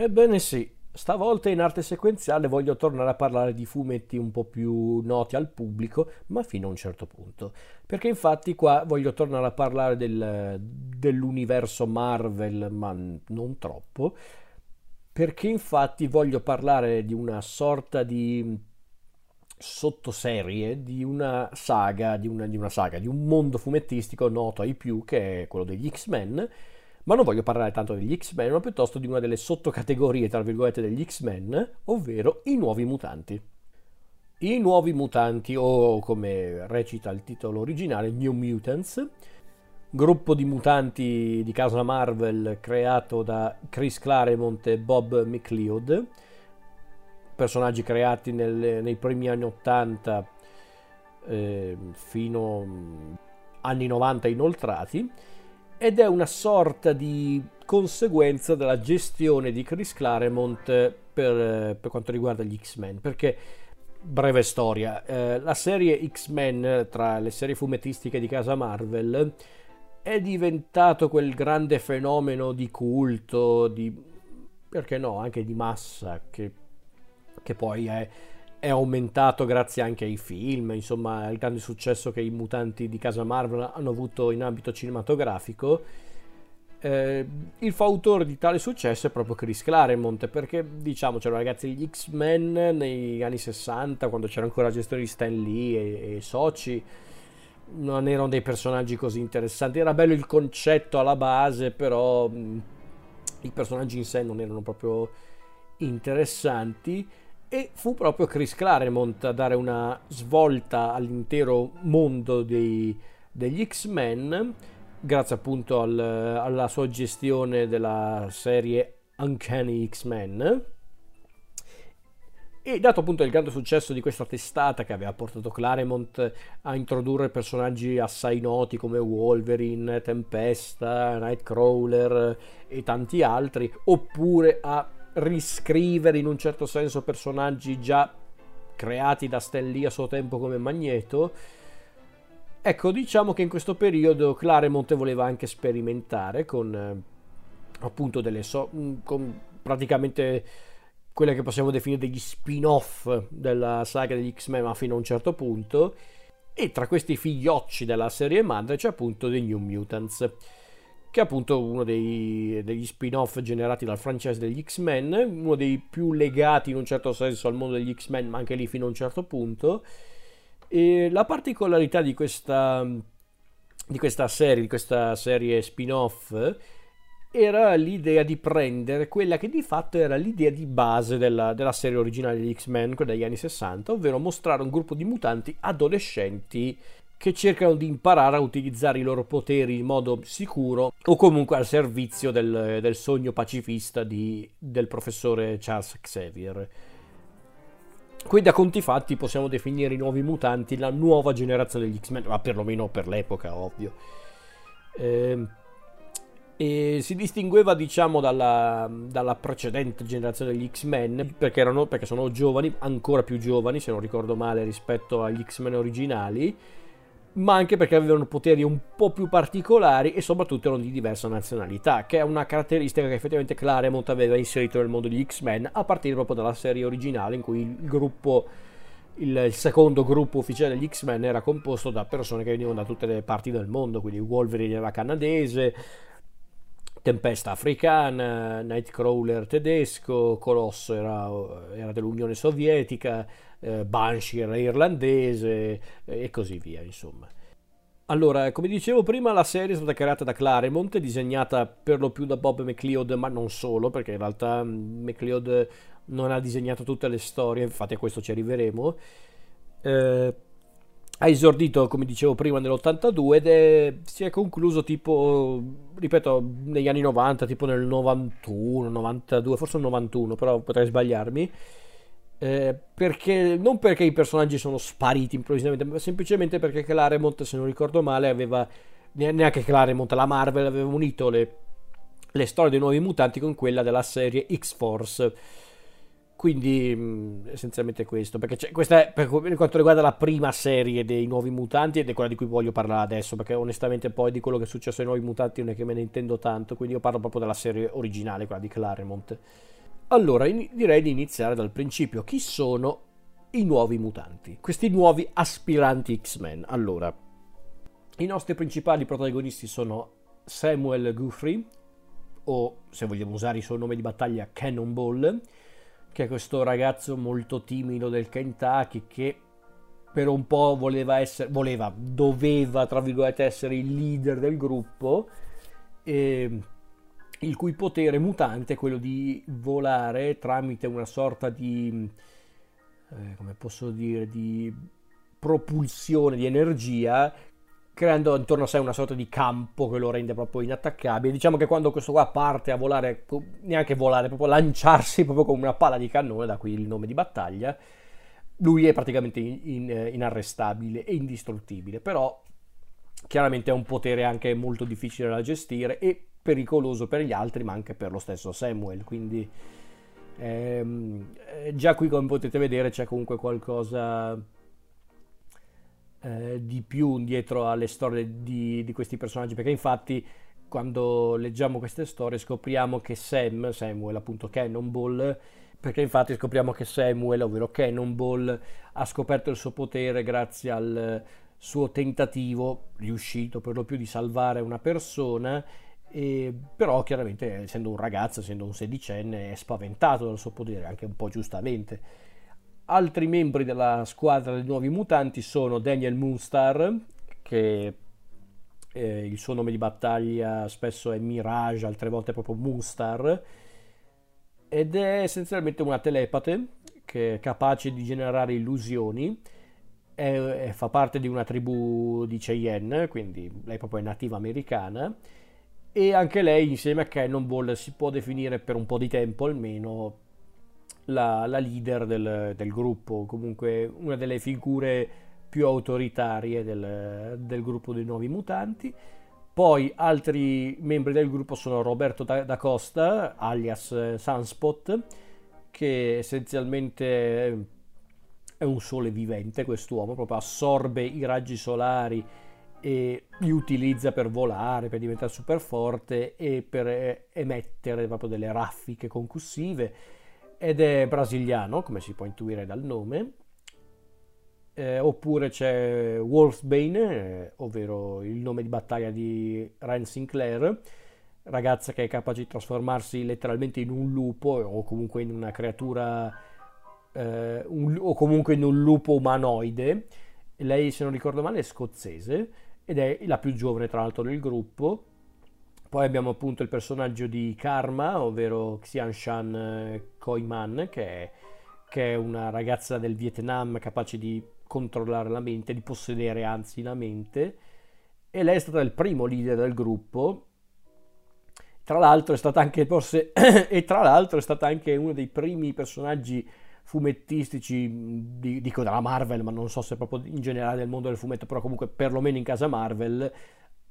Ebbene sì, stavolta in arte sequenziale voglio tornare a parlare di fumetti un po' più noti al pubblico, ma fino a un certo punto. Perché infatti qua voglio tornare a parlare del, dell'universo Marvel, ma non troppo, perché infatti voglio parlare di una sorta di sottoserie di una saga, di una, di una saga, di un mondo fumettistico noto ai più, che è quello degli X-Men, ma non voglio parlare tanto degli X-Men, ma piuttosto di una delle sottocategorie, tra virgolette, degli X-Men, ovvero i nuovi mutanti. I nuovi mutanti, o come recita il titolo originale, New Mutants, gruppo di mutanti di casa Marvel creato da Chris Claremont e Bob McLeod, personaggi creati nel, nei primi anni 80 eh, fino anni 90 inoltrati ed è una sorta di conseguenza della gestione di Chris Claremont per, per quanto riguarda gli X-Men, perché breve storia, eh, la serie X-Men tra le serie fumettistiche di casa Marvel è diventato quel grande fenomeno di culto, di, perché no, anche di massa, che, che poi è, è aumentato grazie anche ai film, insomma, al grande successo che i mutanti di casa Marvel hanno avuto in ambito cinematografico. Eh, il fautore di tale successo è proprio Chris Claremont perché diciamo c'erano ragazzi gli X-Men negli anni 60 quando c'era ancora la gestione di Stan Lee e, e soci. Non erano dei personaggi così interessanti. Era bello il concetto alla base però mh, i personaggi in sé non erano proprio interessanti e fu proprio Chris Claremont a dare una svolta all'intero mondo dei, degli X-Men, grazie appunto al, alla sua gestione della serie Uncanny X-Men. E dato appunto il grande successo di questa testata che aveva portato Claremont a introdurre personaggi assai noti come Wolverine, Tempesta, Nightcrawler e tanti altri, oppure a riscrivere in un certo senso personaggi già creati da Stan Lee a suo tempo come Magneto. Ecco, diciamo che in questo periodo Claremont voleva anche sperimentare con eh, appunto delle so- mm, con praticamente quelle che possiamo definire degli spin-off della saga degli X-Men, ma fino a un certo punto. E tra questi figliocci della serie madre c'è appunto The New Mutants che è appunto uno dei, degli spin-off generati dal franchise degli X-Men, uno dei più legati in un certo senso al mondo degli X-Men, ma anche lì fino a un certo punto. E la particolarità di questa, di questa serie, di questa serie spin-off, era l'idea di prendere quella che di fatto era l'idea di base della, della serie originale degli X-Men, quella degli anni 60, ovvero mostrare un gruppo di mutanti adolescenti che cercano di imparare a utilizzare i loro poteri in modo sicuro o comunque al servizio del, del sogno pacifista di, del professore Charles Xavier. Qui da conti fatti possiamo definire i nuovi mutanti la nuova generazione degli X-Men, ma perlomeno per l'epoca, ovvio. Eh, e si distingueva, diciamo, dalla, dalla, precedente generazione degli X-Men perché, erano, perché sono giovani, ancora più giovani, se non ricordo male, rispetto agli X-Men originali ma anche perché avevano poteri un po' più particolari e soprattutto erano di diversa nazionalità, che è una caratteristica che effettivamente Claremont aveva inserito nel mondo di X-Men a partire proprio dalla serie originale in cui il gruppo il secondo gruppo ufficiale degli X-Men era composto da persone che venivano da tutte le parti del mondo, quindi Wolverine era canadese, Tempesta africana, Nightcrawler tedesco, Colosso era, era dell'Unione Sovietica, eh, Banshee era irlandese eh, e così via, insomma. Allora, come dicevo prima, la serie è stata creata da Claremont, disegnata per lo più da Bob McLeod, ma non solo, perché in realtà mm, McLeod non ha disegnato tutte le storie, infatti a questo ci arriveremo. Eh, ha esordito, come dicevo prima, nell'82 ed è, si è concluso tipo, ripeto, negli anni 90, tipo nel 91, 92, forse nel 91, però potrei sbagliarmi. Eh, perché non perché i personaggi sono spariti improvvisamente, ma semplicemente perché Claremont, se non ricordo male, aveva neanche Claremont, la Marvel aveva unito le, le storie dei nuovi mutanti con quella della serie X-Force quindi mm, essenzialmente questo, perché questa è per quanto riguarda la prima serie dei nuovi mutanti ed è quella di cui voglio parlare adesso, perché onestamente poi di quello che è successo ai nuovi mutanti non è che me ne intendo tanto, quindi io parlo proprio della serie originale, quella di Claremont. Allora, direi di iniziare dal principio. Chi sono i nuovi mutanti? Questi nuovi aspiranti X-Men. Allora, i nostri principali protagonisti sono Samuel Guthrie, o se vogliamo usare il suo nome di battaglia Cannonball, che è questo ragazzo molto timido del Kentucky che per un po' voleva essere, voleva, doveva, tra virgolette, essere il leader del gruppo, e, il cui potere mutante è quello di volare tramite una sorta di, eh, come posso dire, di propulsione di energia creando intorno a sé una sorta di campo che lo rende proprio inattaccabile. Diciamo che quando questo qua parte a volare, neanche volare, proprio lanciarsi proprio come una palla di cannone, da qui il nome di battaglia, lui è praticamente in, in, inarrestabile e indistruttibile, però chiaramente è un potere anche molto difficile da gestire e pericoloso per gli altri, ma anche per lo stesso Samuel, quindi ehm, già qui come potete vedere c'è comunque qualcosa eh, di più dietro alle storie di, di, questi personaggi, perché infatti quando leggiamo queste storie scopriamo che Sam, Samuel appunto Cannonball, perché infatti scopriamo che Samuel, ovvero Cannonball, ha scoperto il suo potere grazie al suo tentativo, riuscito per lo più, di salvare una persona, e, però chiaramente essendo un ragazzo, essendo un sedicenne, è spaventato dal suo potere, anche un po' giustamente Altri membri della squadra dei nuovi mutanti sono Daniel Moonstar, che eh, il suo nome di battaglia spesso è Mirage, altre volte è proprio Moonstar, ed è essenzialmente una telepate che è capace di generare illusioni. È, è, fa parte di una tribù di Cheyenne, quindi lei proprio è nativa americana. E anche lei, insieme a Cannonball, si può definire per un po' di tempo almeno la, la leader del, del, gruppo, comunque una delle figure più autoritarie del, del, gruppo dei nuovi mutanti. Poi altri membri del gruppo sono Roberto da, Costa, alias eh, Sunspot, che essenzialmente è un sole vivente quest'uomo, proprio assorbe i raggi solari e li utilizza per volare, per diventare super forte e per eh, emettere proprio delle raffiche concussive ed è brasiliano, come si può intuire dal nome. Eh, oppure c'è Wolfbane, eh, ovvero il nome di battaglia di Ryan Sinclair, ragazza che è capace di trasformarsi letteralmente in un lupo o comunque in una creatura eh, un, o comunque in un lupo umanoide. Lei, se non ricordo male, è scozzese ed è la più giovane tra l'altro del gruppo poi abbiamo appunto il personaggio di Karma, ovvero Xian Shan eh, Koi Man, che è, che è una ragazza del Vietnam capace di controllare la mente, di possedere anzi la mente. E lei è stata il primo leader del gruppo. Tra l'altro è stata anche forse e tra l'altro è stata anche uno dei primi personaggi fumettistici, di, dico della Marvel, ma non so se proprio in generale nel mondo del fumetto, però comunque perlomeno in casa Marvel,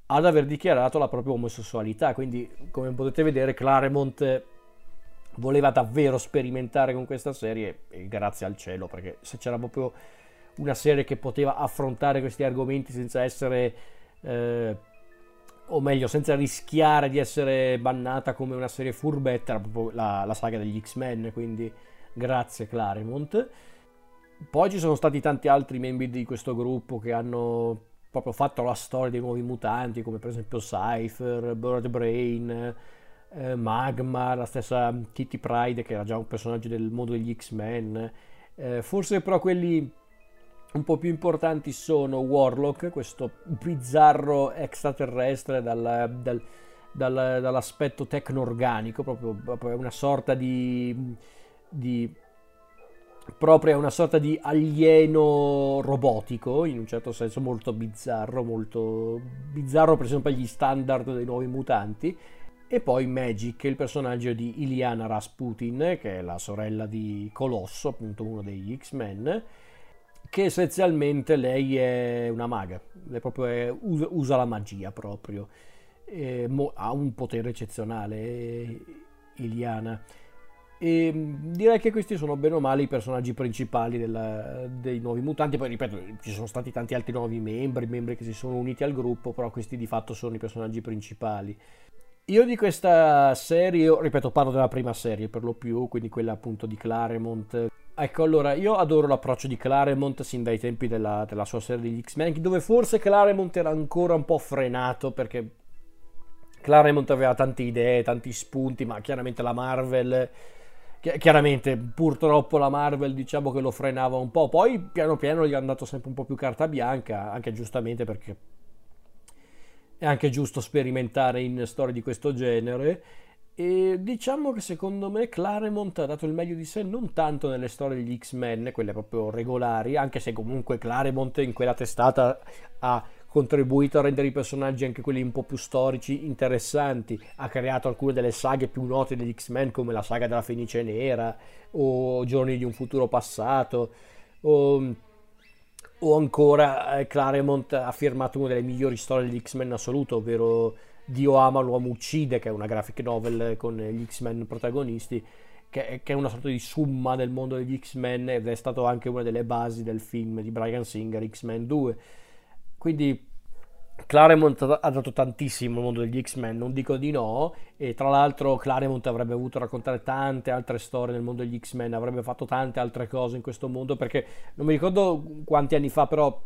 ad aver dichiarato la propria omosessualità. Quindi, come potete vedere, Claremont voleva davvero sperimentare con questa serie, e grazie al cielo, perché se c'era proprio una serie che poteva affrontare questi argomenti senza essere, eh, o meglio, senza rischiare di essere bannata come una serie furbetta, era proprio la, la saga degli X-Men, quindi grazie Claremont. Poi ci sono stati tanti altri membri di questo gruppo che hanno proprio fatto la storia dei nuovi mutanti, come per esempio Cypher, Bird Brain, eh, Magma, la stessa Kitty Pride, che era già un personaggio del mondo degli X-Men. Eh, forse però quelli un po' più importanti sono Warlock, questo bizzarro extraterrestre dal, dal, dal, dall'aspetto tecno-organico, proprio, proprio una sorta di, di proprio una sorta di alieno robotico, in un certo senso molto bizzarro, molto bizzarro per esempio agli standard dei nuovi mutanti. E poi Magic, il personaggio di Iliana Rasputin, che è la sorella di Colosso, appunto uno degli X-Men, che essenzialmente lei è una maga, è, usa, usa, la magia proprio, mo, ha un potere eccezionale Iliana. E mm, direi che questi sono bene o male i personaggi principali della, dei nuovi mutanti. Poi ripeto, ci sono stati tanti altri nuovi membri, membri che si sono uniti al gruppo, però questi di fatto sono i personaggi principali. Io di questa serie, ripeto, parlo della prima serie per lo più, quindi quella appunto di Claremont. Ecco, allora, io adoro l'approccio di Claremont sin dai tempi della, della sua serie degli X-Men, dove forse Claremont era ancora un po' frenato perché Claremont aveva tante idee, tanti spunti, ma chiaramente la Marvel chiaramente purtroppo la Marvel diciamo che lo frenava un po' poi piano piano gli hanno dato sempre un po' più carta bianca anche giustamente perché è anche giusto sperimentare in storie di questo genere. E diciamo che secondo me Claremont ha dato il meglio di sé non tanto nelle storie degli X-Men, quelle proprio regolari, anche se comunque Claremont in quella testata ha contribuito a rendere i personaggi anche quelli un po' più storici interessanti, ha creato alcune delle saghe più note degli X-Men come la saga della Fenice Nera o Giorni di un futuro passato o o ancora eh, Claremont ha firmato una delle migliori storie degli X-Men in assoluto, ovvero Dio ama, l'uomo uccide, che è una graphic novel con gli X-Men protagonisti, che, è una sorta di summa del mondo degli X-Men ed è stato anche una delle basi del film di Brian Singer, X-Men 2. Quindi Claremont ha dato tantissimo al mondo degli X-Men, non dico di no, e tra l'altro Claremont avrebbe avuto raccontare tante altre storie nel mondo degli X-Men, avrebbe fatto tante altre cose in questo mondo, perché non mi ricordo quanti anni fa, però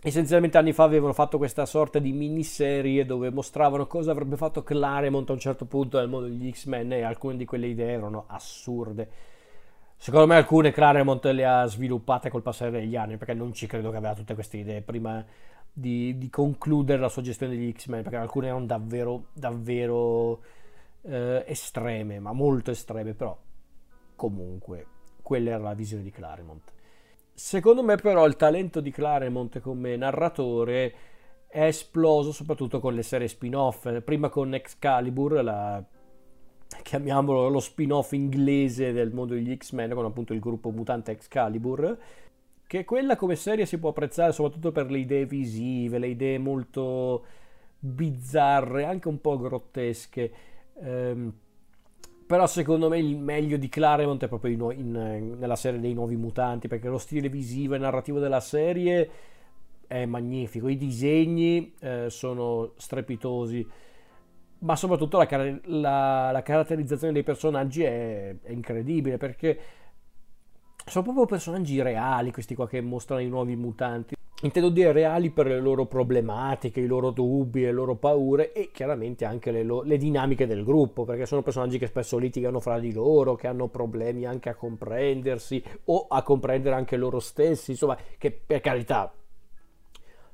essenzialmente anni fa avevano fatto questa sorta di miniserie dove mostravano cosa avrebbe fatto Claremont a un certo punto nel mondo degli X-Men e alcune di quelle idee erano assurde. Secondo me alcune Claremont le ha sviluppate col passare degli anni, perché non ci credo che aveva tutte queste idee prima di, di, concludere la sua gestione degli X-Men, perché alcune erano davvero, davvero eh, estreme, ma molto estreme, però comunque quella era la visione di Claremont. Secondo me però il talento di Claremont come narratore è esploso soprattutto con le serie spin-off, prima con Excalibur, la, chiamiamolo lo spin-off inglese del mondo degli X-Men, con appunto il gruppo mutante Excalibur, che quella come serie si può apprezzare soprattutto per le idee visive, le idee molto bizzarre, anche un po' grottesche. Ehm, però secondo me il meglio di Claremont è proprio in, in, nella serie dei nuovi mutanti, perché lo stile visivo e narrativo della serie è magnifico, i disegni eh, sono strepitosi, ma soprattutto la, la, la caratterizzazione dei personaggi è, è incredibile, perché sono proprio personaggi reali questi qua che mostrano i nuovi mutanti. Intendo dire reali per le loro problematiche, i loro dubbi, le loro paure e chiaramente anche le, lo- le, dinamiche del gruppo, perché sono personaggi che spesso litigano fra di loro, che hanno problemi anche a comprendersi o a comprendere anche loro stessi, insomma, che per carità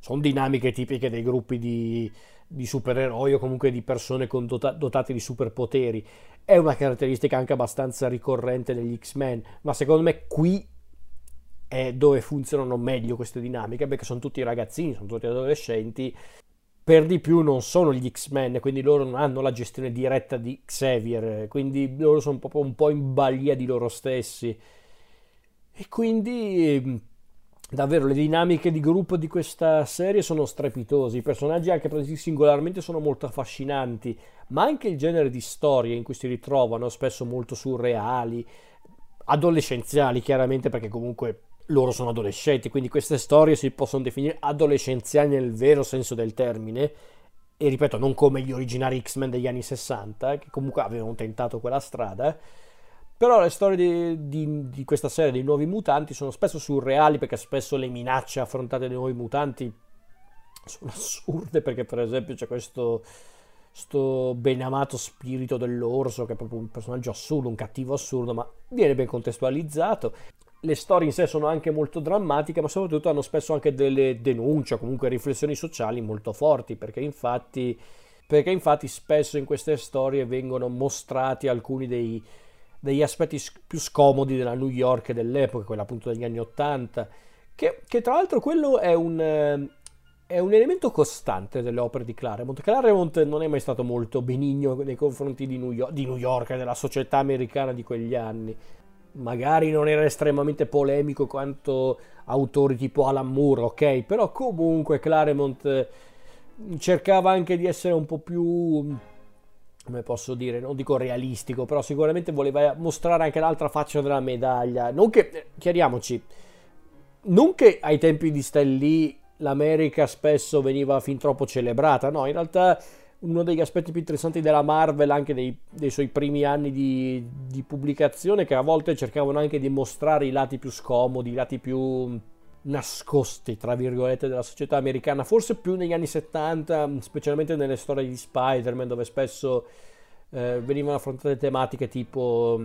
sono dinamiche tipiche dei gruppi di, di supereroi o comunque di persone dota- dotate di superpoteri. È una caratteristica anche abbastanza ricorrente negli X-Men, ma secondo me qui è dove funzionano meglio queste dinamiche, perché sono tutti ragazzini, sono tutti adolescenti, per di più non sono gli X-Men, quindi loro non hanno la gestione diretta di Xavier, quindi loro sono proprio un po' in balia di loro stessi. E quindi davvero le dinamiche di gruppo di questa serie sono strepitosi, i personaggi anche presi singolarmente sono molto affascinanti, ma anche il genere di storie in cui si ritrovano, spesso molto surreali, adolescenziali chiaramente perché comunque loro sono adolescenti, quindi queste storie si possono definire adolescenziali nel vero senso del termine, e ripeto, non come gli originari X-Men degli anni 60, che comunque avevano tentato quella strada, però le storie di, di, di, questa serie dei nuovi mutanti sono spesso surreali perché spesso le minacce affrontate dai nuovi mutanti sono assurde perché per esempio c'è questo, questo benamato spirito dell'orso che è proprio un personaggio assurdo, un cattivo assurdo, ma viene ben contestualizzato. Le storie in sé sono anche molto drammatiche, ma soprattutto hanno spesso anche delle denunce comunque riflessioni sociali molto forti, perché infatti, perché infatti spesso in queste storie vengono mostrati alcuni dei, degli aspetti più scomodi della New York dell'epoca, quella appunto degli anni Ottanta, che, che, tra l'altro quello è un, è un elemento costante delle opere di Claremont. Claremont non è mai stato molto benigno nei confronti di New York, di New York e della società americana di quegli anni. Magari non era estremamente polemico quanto autori tipo Alan Moore, ok? Però comunque Claremont cercava anche di essere un po' più come posso dire, non dico realistico, però sicuramente voleva mostrare anche l'altra faccia della medaglia. Non che, eh, chiariamoci, non che ai tempi di Lee l'America spesso veniva fin troppo celebrata, no, in realtà uno degli aspetti più interessanti della Marvel anche dei, dei suoi primi anni di, di, pubblicazione che a volte cercavano anche di mostrare i lati più scomodi, i lati più nascosti, tra virgolette, della società americana, forse più negli anni 70, specialmente nelle storie di Spider-Man, dove spesso eh, venivano affrontate tematiche tipo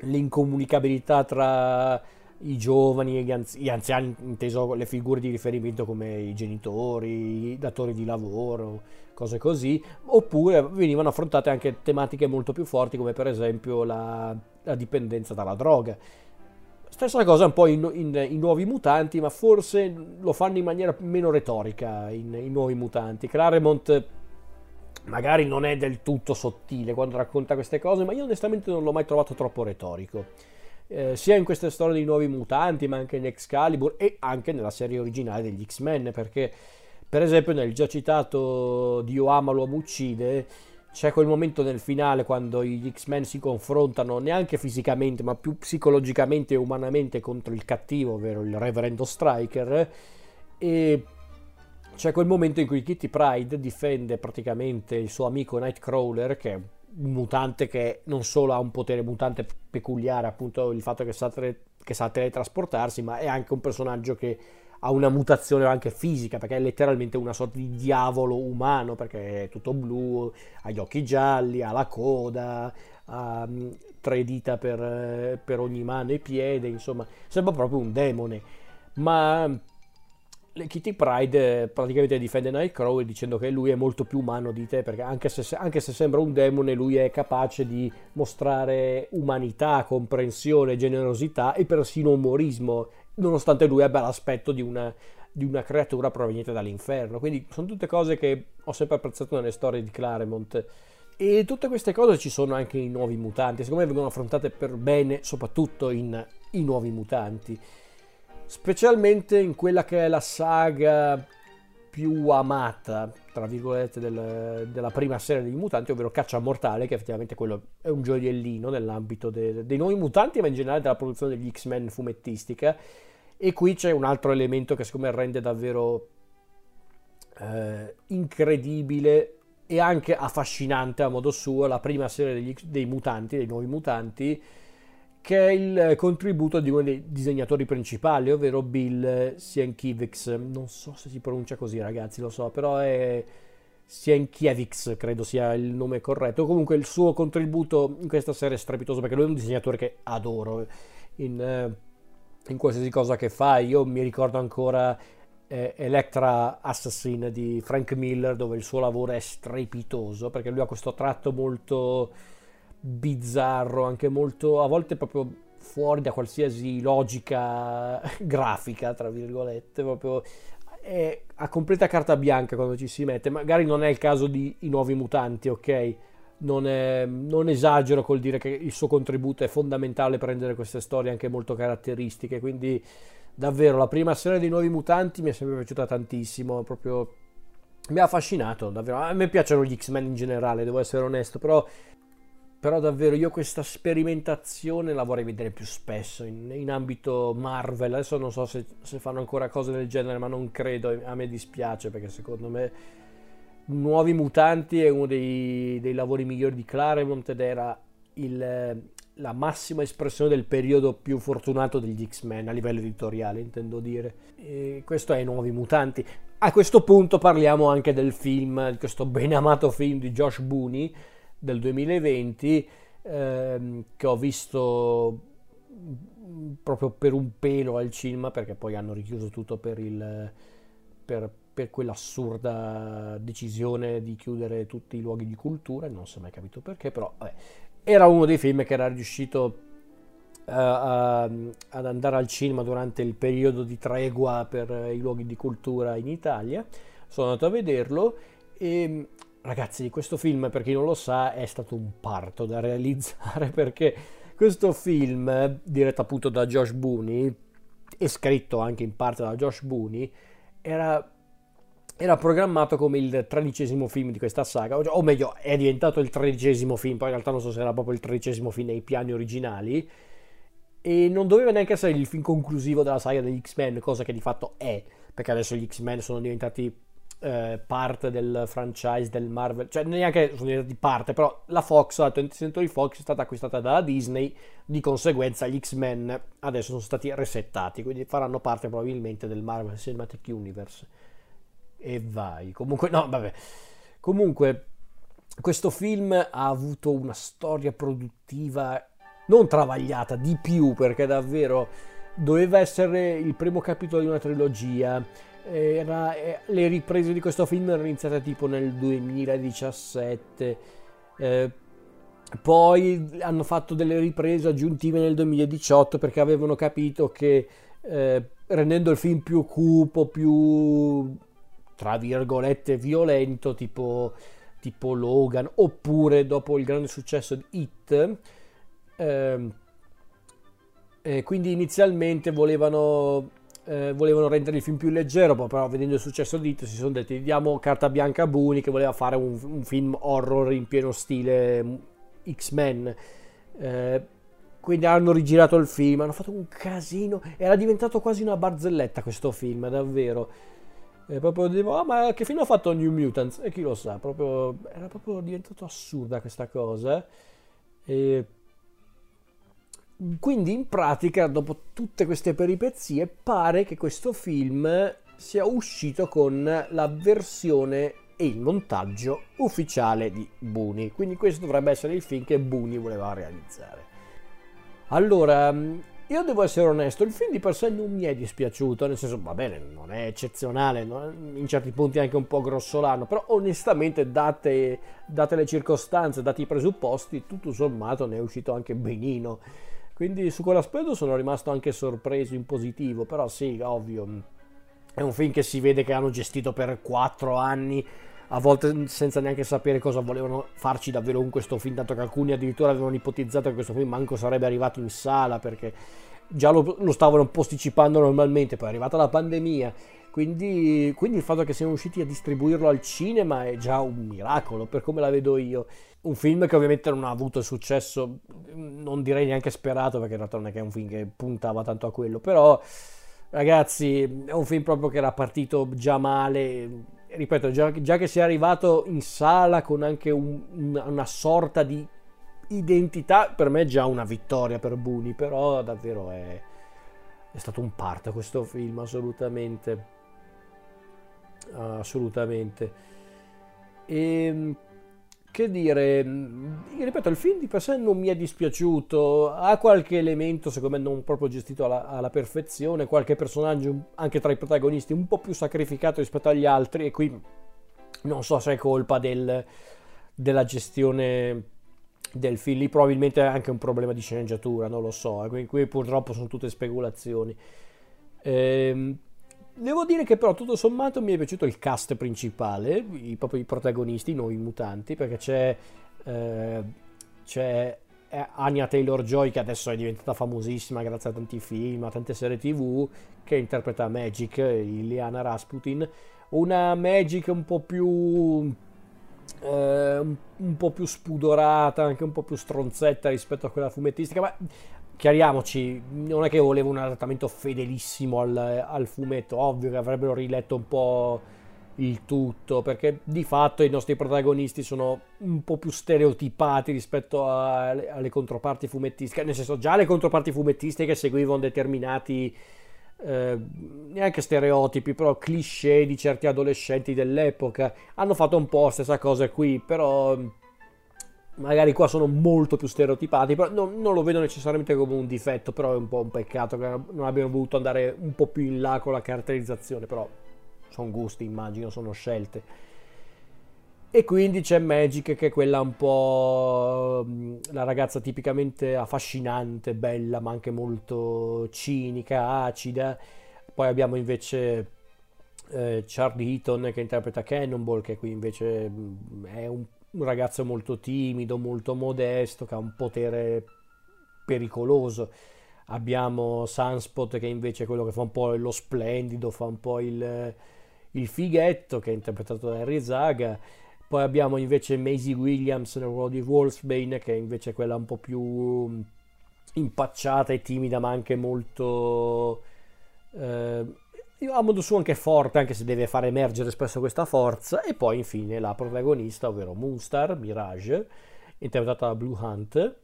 l'incomunicabilità tra i giovani e gli, anzi- gli, anziani, inteso le figure di riferimento come i genitori, i datori di lavoro, cose così, oppure venivano affrontate anche tematiche molto più forti come per esempio la, la dipendenza dalla droga. Stessa cosa un po' in, in, in, Nuovi Mutanti, ma forse lo fanno in maniera meno retorica in, in Nuovi Mutanti. Claremont magari non è del tutto sottile quando racconta queste cose, ma io onestamente non l'ho mai trovato troppo retorico eh, sia in queste storie dei nuovi mutanti, ma anche in Excalibur e anche nella serie originale degli X-Men, perché per esempio nel già citato Dio ama, l'uomo uccide, c'è quel momento nel finale quando gli X-Men si confrontano neanche fisicamente, ma più psicologicamente e umanamente contro il cattivo, ovvero il Reverendo Striker, e c'è quel momento in cui Kitty Pride difende praticamente il suo amico Nightcrawler, che è un mutante che non solo ha un potere mutante peculiare, appunto il fatto che sa, tele, che sa teletrasportarsi, ma è anche un personaggio che ha una mutazione anche fisica, perché è letteralmente una sorta di diavolo umano, perché è tutto blu, ha gli occhi gialli, ha la coda, ha mm, tre dita per, per ogni mano e piede, insomma, sembra proprio un demone. Ma Kitty Pride eh, praticamente difende Nightcrawler dicendo che lui è molto più umano di te perché anche se, anche se, sembra un demone lui è capace di mostrare umanità, comprensione, generosità e persino umorismo nonostante lui abbia l'aspetto di una, di una creatura proveniente dall'inferno. Quindi sono tutte cose che ho sempre apprezzato nelle storie di Claremont. E tutte queste cose ci sono anche in Nuovi Mutanti secondo me vengono affrontate per bene soprattutto in I Nuovi Mutanti. Specialmente in quella che è la saga più amata, tra virgolette, del, della prima serie dei mutanti, ovvero Caccia Mortale, che effettivamente quello è un gioiellino nell'ambito de, dei nuovi mutanti, ma in generale della produzione degli X-Men fumettistica. E qui c'è un altro elemento che secondo me rende davvero eh, incredibile e anche affascinante a modo suo la prima serie degli, dei mutanti, dei nuovi mutanti, che è il contributo di uno dei disegnatori principali, ovvero Bill Sienkiewicz. Non so se si pronuncia così, ragazzi, lo so, però è Sienkiewicz, credo sia il nome corretto. Comunque il suo contributo in questa serie è strepitoso perché lui è un disegnatore che adoro in, eh, in qualsiasi cosa che fa. Io mi ricordo ancora eh, Electra Assassin di Frank Miller, dove il suo lavoro è strepitoso perché lui ha questo tratto molto bizzarro, anche molto, a volte proprio fuori da qualsiasi logica grafica, tra virgolette, proprio è a completa carta bianca quando ci si mette. Magari non è il caso di I Nuovi Mutanti, ok? Non, è, non, esagero col dire che il suo contributo è fondamentale per rendere queste storie anche molto caratteristiche. Quindi, davvero, la prima serie dei Nuovi Mutanti mi è sempre piaciuta tantissimo. Proprio mi ha affascinato, davvero. A me piacciono gli X-Men in generale, devo essere onesto, però però davvero io questa sperimentazione la vorrei vedere più spesso in, in ambito Marvel. Adesso non so se, se, fanno ancora cose del genere, ma non credo. A me dispiace perché secondo me Nuovi Mutanti è uno dei, dei lavori migliori di Claremont ed era il, la massima espressione del periodo più fortunato degli X-Men a livello editoriale, intendo dire. E questo è Nuovi Mutanti. A questo punto parliamo anche del film, questo ben amato film di Josh Booney del 2020 ehm, che ho visto proprio per un pelo al cinema perché poi hanno richiuso tutto per, il, per, per quell'assurda decisione di chiudere tutti i luoghi di cultura, non si è mai capito perché, però vabbè, era uno dei film che era riuscito uh, a, ad andare al cinema durante il periodo di tregua per i luoghi di cultura in Italia. Sono andato a vederlo e Ragazzi, questo film, per chi non lo sa, è stato un parto da realizzare perché questo film, diretto appunto da Josh Booney e scritto anche in parte da Josh Booney, era, era programmato come il tredicesimo film di questa saga, o meglio, è diventato il tredicesimo film, poi in realtà non so se era proprio il tredicesimo film nei piani originali, e non doveva neanche essere il film conclusivo della saga degli X-Men, cosa che di fatto è, perché adesso gli X-Men sono diventati eh, parte del franchise del Marvel, cioè neanche sono diventati parte, però la Fox, la 20th Century Fox è stata acquistata dalla Disney, di conseguenza gli X-Men adesso sono stati resettati, quindi faranno parte probabilmente del Marvel Cinematic Universe. E vai, comunque no, vabbè. Comunque questo film ha avuto una storia produttiva non travagliata, di più, perché davvero doveva essere il primo capitolo di una trilogia era, eh, le riprese di questo film erano iniziate tipo nel 2017. Eh, poi hanno fatto delle riprese aggiuntive nel 2018 perché avevano capito che eh, rendendo il film più cupo, più tra virgolette violento, tipo, tipo Logan, oppure dopo il grande successo di Hit, eh, quindi inizialmente volevano eh, volevano rendere il film più leggero, però vedendo il successo di It si sono detti diamo carta bianca a Booney che voleva fare un, un film horror in pieno stile mm, X-Men. Eh, quindi hanno rigirato il film, hanno fatto un casino, era diventato quasi una barzelletta questo film, davvero. E proprio dicevo, ah, ma che film ha fatto New Mutants? E chi lo sa, proprio, era proprio diventato assurda questa cosa. E quindi in pratica, dopo tutte queste peripezie, pare che questo film sia uscito con la versione e il montaggio ufficiale di Booney. Quindi questo dovrebbe essere il film che Booney voleva realizzare. Allora, io devo essere onesto, il film di per sé non mi è dispiaciuto, nel senso, va bene, non è eccezionale, in certi punti anche un po' grossolano, però onestamente, date, date le circostanze, dati i presupposti, tutto sommato ne è uscito anche benino. Quindi su quell'aspetto sono rimasto anche sorpreso in positivo, però sì, ovvio, è un film che si vede che hanno gestito per quattro anni, a volte senza neanche sapere cosa volevano farci davvero con questo film, tanto che alcuni addirittura avevano ipotizzato che questo film manco sarebbe arrivato in sala perché già lo, lo stavano posticipando normalmente, poi è arrivata la pandemia, quindi, quindi il fatto che siano riusciti a distribuirlo al cinema è già un miracolo per come la vedo io. Un film che ovviamente non ha avuto il successo, non direi neanche sperato, perché in realtà non è che è un film che puntava tanto a quello, però ragazzi è un film proprio che era partito già male, ripeto, già, già che sia arrivato in sala con anche un, una, una sorta di identità, per me è già una vittoria per Buni, però davvero è, è stato un parto questo film, assolutamente. Assolutamente. E ehm, che dire, mm, ripeto, il film di per sé non mi è dispiaciuto, ha qualche elemento secondo me non proprio gestito alla, alla, perfezione, qualche personaggio anche tra i protagonisti un po' più sacrificato rispetto agli altri e qui non so se è colpa del, della gestione del film, lì probabilmente è anche un problema di sceneggiatura, non lo so, qui, qui purtroppo sono tutte speculazioni. Ehm, Devo dire che però tutto sommato mi è piaciuto il cast principale, i, proprio i protagonisti, noi mutanti, perché c'è, eh, c'è eh, Anya Taylor-Joy che adesso è diventata famosissima grazie a tanti film, a tante serie tv, che interpreta Magic, Iliana Rasputin, una Magic un po' più... Eh, un po' più spudorata, anche un po' più stronzetta rispetto a quella fumettistica, ma chiariamoci, non è che volevo un adattamento fedelissimo al, al, fumetto, ovvio che avrebbero riletto un po' il tutto, perché di fatto i nostri protagonisti sono un po' più stereotipati rispetto a, alle, controparti fumettistiche, nel senso già le controparti fumettistiche seguivano determinati... Eh, neanche stereotipi, però cliché di certi adolescenti dell'epoca. Hanno fatto un po' la stessa cosa qui, però magari qua sono molto più stereotipati, però non, non, lo vedo necessariamente come un difetto, però è un po' un peccato che non abbiano voluto andare un po' più in là con la caratterizzazione, però sono gusti, immagino, sono scelte. E quindi c'è Magic che è quella un po' mm, la ragazza tipicamente affascinante, bella, ma anche molto cinica, acida. Poi abbiamo invece eh, Charlie Eaton che interpreta Cannonball, che qui invece mm, è un un ragazzo molto timido, molto modesto, che ha un potere pericoloso. Abbiamo Sunspot che invece è quello che fa un po' lo splendido, fa un po' il, il fighetto, che è interpretato da Harry Zaga. Poi abbiamo invece Maisie Williams nel ruolo di Wolfsbane, che è invece quella un po' più impacciata e timida, ma anche molto... Eh, a modo suo anche forte, anche se deve far emergere spesso questa forza. E poi infine la protagonista, ovvero Moonstar, Mirage, interpretata da Blue Hunt,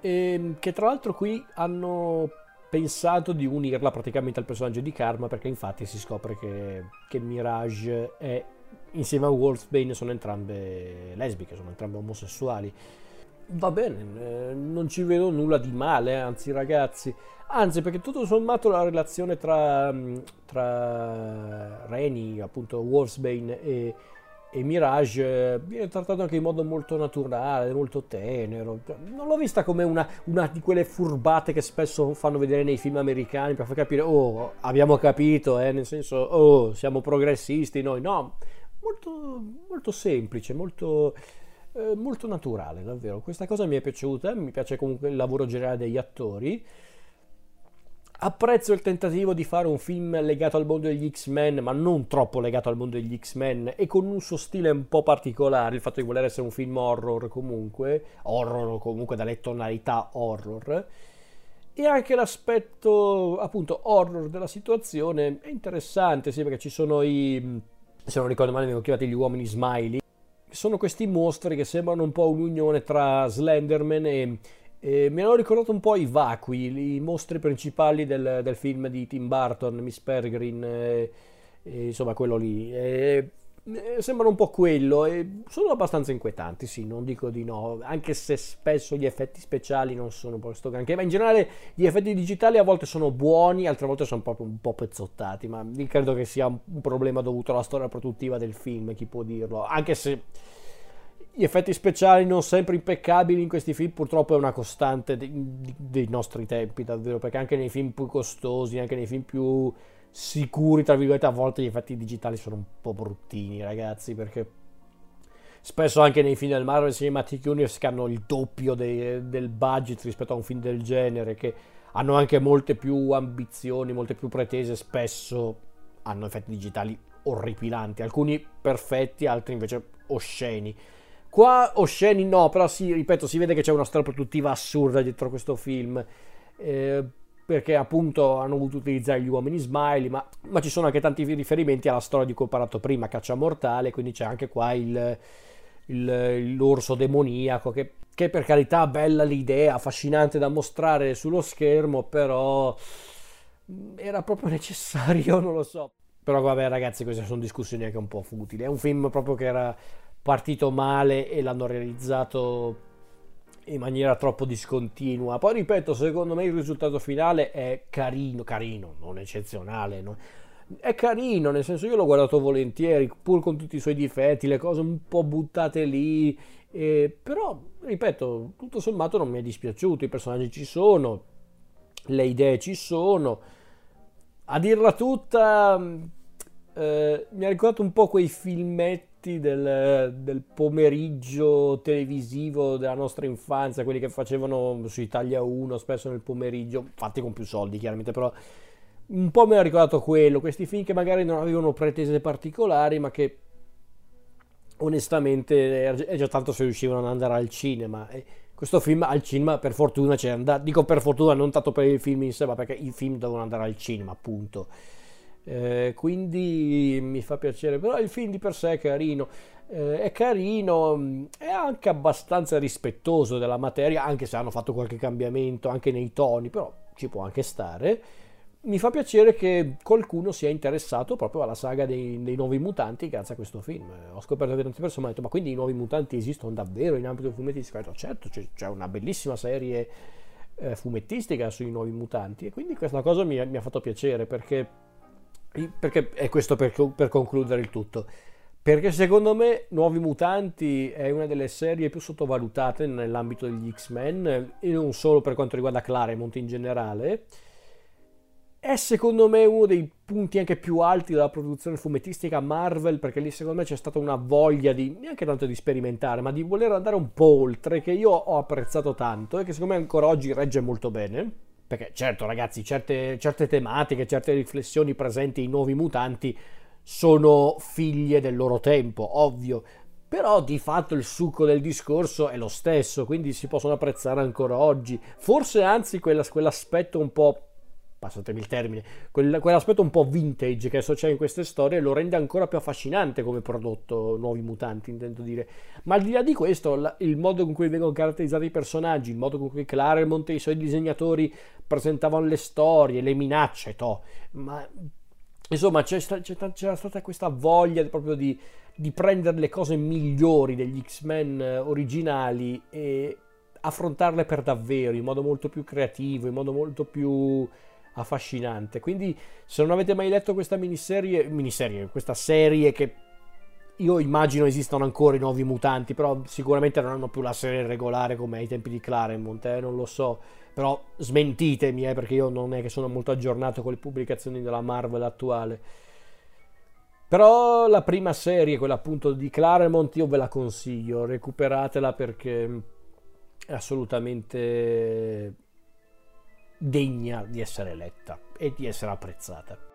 e, ehm, che tra l'altro qui hanno pensato di unirla praticamente al personaggio di Karma perché infatti si scopre che, che Mirage è insieme a Wolfbane sono entrambe lesbiche, sono entrambe omosessuali. Va bene, eh, non ci vedo nulla di male, anzi ragazzi, anzi perché tutto sommato la relazione tra, tra Reni, appunto Wolfsbane e, e Mirage eh, viene trattato anche in modo molto naturale, molto tenero. Non l'ho vista come una, una, di quelle furbate che spesso fanno vedere nei film americani per far capire, oh, abbiamo capito, eh, nel senso, oh, siamo progressisti noi. No, molto, molto semplice, molto, eh, molto naturale, davvero. Questa cosa mi è piaciuta, mi piace comunque il lavoro generale degli attori. Apprezzo il tentativo di fare un film legato al mondo degli X-Men, ma non troppo legato al mondo degli X-Men e con un suo stile un po' particolare, il fatto di voler essere un film horror comunque, horror comunque dalle tonalità horror. E anche l'aspetto appunto horror della situazione è interessante, sì, perché ci sono i se non ricordo male vengono chiamati gli uomini smiley. Sono questi mostri che sembrano un po' un'unione tra Slenderman e e mi hanno ricordato un po' i vacui, i mostri principali del, del film di Tim Burton, Miss Peregrine, e, e, insomma quello lì. E, sembrano un po' quello e sono abbastanza inquietanti, sì, non dico di no, anche se spesso gli effetti speciali non sono poi sto granché, ma in generale gli effetti digitali a volte sono buoni, altre volte sono proprio un po' pezzottati, ma credo che sia un problema dovuto alla storia produttiva del film, chi può dirlo, anche se gli effetti speciali non sempre impeccabili in questi film purtroppo è una costante dei, dei nostri tempi davvero perché anche nei film più costosi anche nei film più sicuri tra virgolette a volte gli effetti digitali sono un po' bruttini ragazzi perché spesso anche nei film del Marvel Cinematic Universe che hanno il doppio dei, del budget rispetto a un film del genere che hanno anche molte più ambizioni molte più pretese spesso hanno effetti digitali orripilanti alcuni perfetti altri invece osceni Qua osceni no, però sì, ripeto, si vede che c'è una storia produttiva assurda dietro questo film. Eh, perché appunto hanno voluto utilizzare gli uomini smiley, ma, ma, ci sono anche tanti riferimenti alla storia di cui ho parlato prima, Caccia Mortale, quindi c'è anche qua il, il, l'orso demoniaco, che, che per carità bella l'idea, affascinante da mostrare sullo schermo, però era proprio necessario, non lo so. Però vabbè ragazzi, queste sono discussioni anche un po' futili, è un film proprio che era partito male e l'hanno realizzato in maniera troppo discontinua. Poi ripeto, secondo me il risultato finale è carino, carino, non eccezionale. No? È carino, nel senso io l'ho guardato volentieri, pur con tutti i suoi difetti, le cose un po' buttate lì. Eh, però, ripeto, tutto sommato non mi è dispiaciuto, i personaggi ci sono, le idee ci sono. A dirla tutta, eh, mi ha ricordato un po' quei filmetti del, del, pomeriggio televisivo della nostra infanzia, quelli che facevano su Italia 1 spesso nel pomeriggio, fatti con più soldi chiaramente, però un po' mi ha ricordato quello, questi film che magari non avevano pretese particolari, ma che onestamente è già tanto se riuscivano ad andare al cinema. E questo film al cinema per fortuna c'è andato, dico per fortuna non tanto per il film in sé, ma perché i film devono andare al cinema, appunto. Eh, quindi mi fa piacere, però il film di per sé è carino, eh, è carino, mm, è anche abbastanza rispettoso della materia, anche se hanno fatto qualche cambiamento anche nei toni, però ci può anche stare. Mi fa piacere che qualcuno sia interessato proprio alla saga dei, dei nuovi mutanti grazie a questo film. Ho scoperto che tante persone hanno detto: Ma quindi i nuovi mutanti esistono davvero in ambito fumettistico? Ho detto, certo, c'è, c'è una bellissima serie eh, fumettistica sui nuovi mutanti, e quindi questa cosa mi, mi ha fatto piacere perché perché è questo per, per, concludere il tutto. Perché secondo me Nuovi Mutanti è una delle serie più sottovalutate nell'ambito degli X-Men e non solo per quanto riguarda Claremont in generale. È secondo me uno dei punti anche più alti della produzione fumettistica Marvel perché lì secondo me c'è stata una voglia di, neanche tanto di sperimentare, ma di voler andare un po' oltre che io ho apprezzato tanto e che secondo me ancora oggi regge molto bene perché certo ragazzi, certe, certe tematiche, certe riflessioni presenti in nuovi mutanti sono figlie del loro tempo, ovvio, però di fatto il succo del discorso è lo stesso, quindi si possono apprezzare ancora oggi. Forse anzi quell'aspetto un po' passatemi il termine, quel, quell'aspetto un po' vintage che adesso c'è in queste storie lo rende ancora più affascinante come prodotto Nuovi Mutanti, intendo dire. Ma al di là di questo, la, il modo con cui vengono caratterizzati i personaggi, il modo con cui Claremont e i suoi disegnatori presentavano le storie, le minacce, to, ma insomma c'è, c'è, c'era stata questa voglia proprio di, di prendere le cose migliori degli X-Men originali e affrontarle per davvero, in modo molto più creativo, in modo molto più affascinante. Quindi, se non avete mai letto questa miniserie, miniserie questa serie che io immagino esistano ancora i nuovi mutanti, però sicuramente non hanno più la serie regolare come ai tempi di Claremont, eh, non lo so. Però smentitemi, eh, perché io non è che sono molto aggiornato con le pubblicazioni della Marvel attuale. Però la prima serie, quella appunto di Claremont, io ve la consiglio, recuperatela perché è assolutamente degna di essere letta e di essere apprezzata.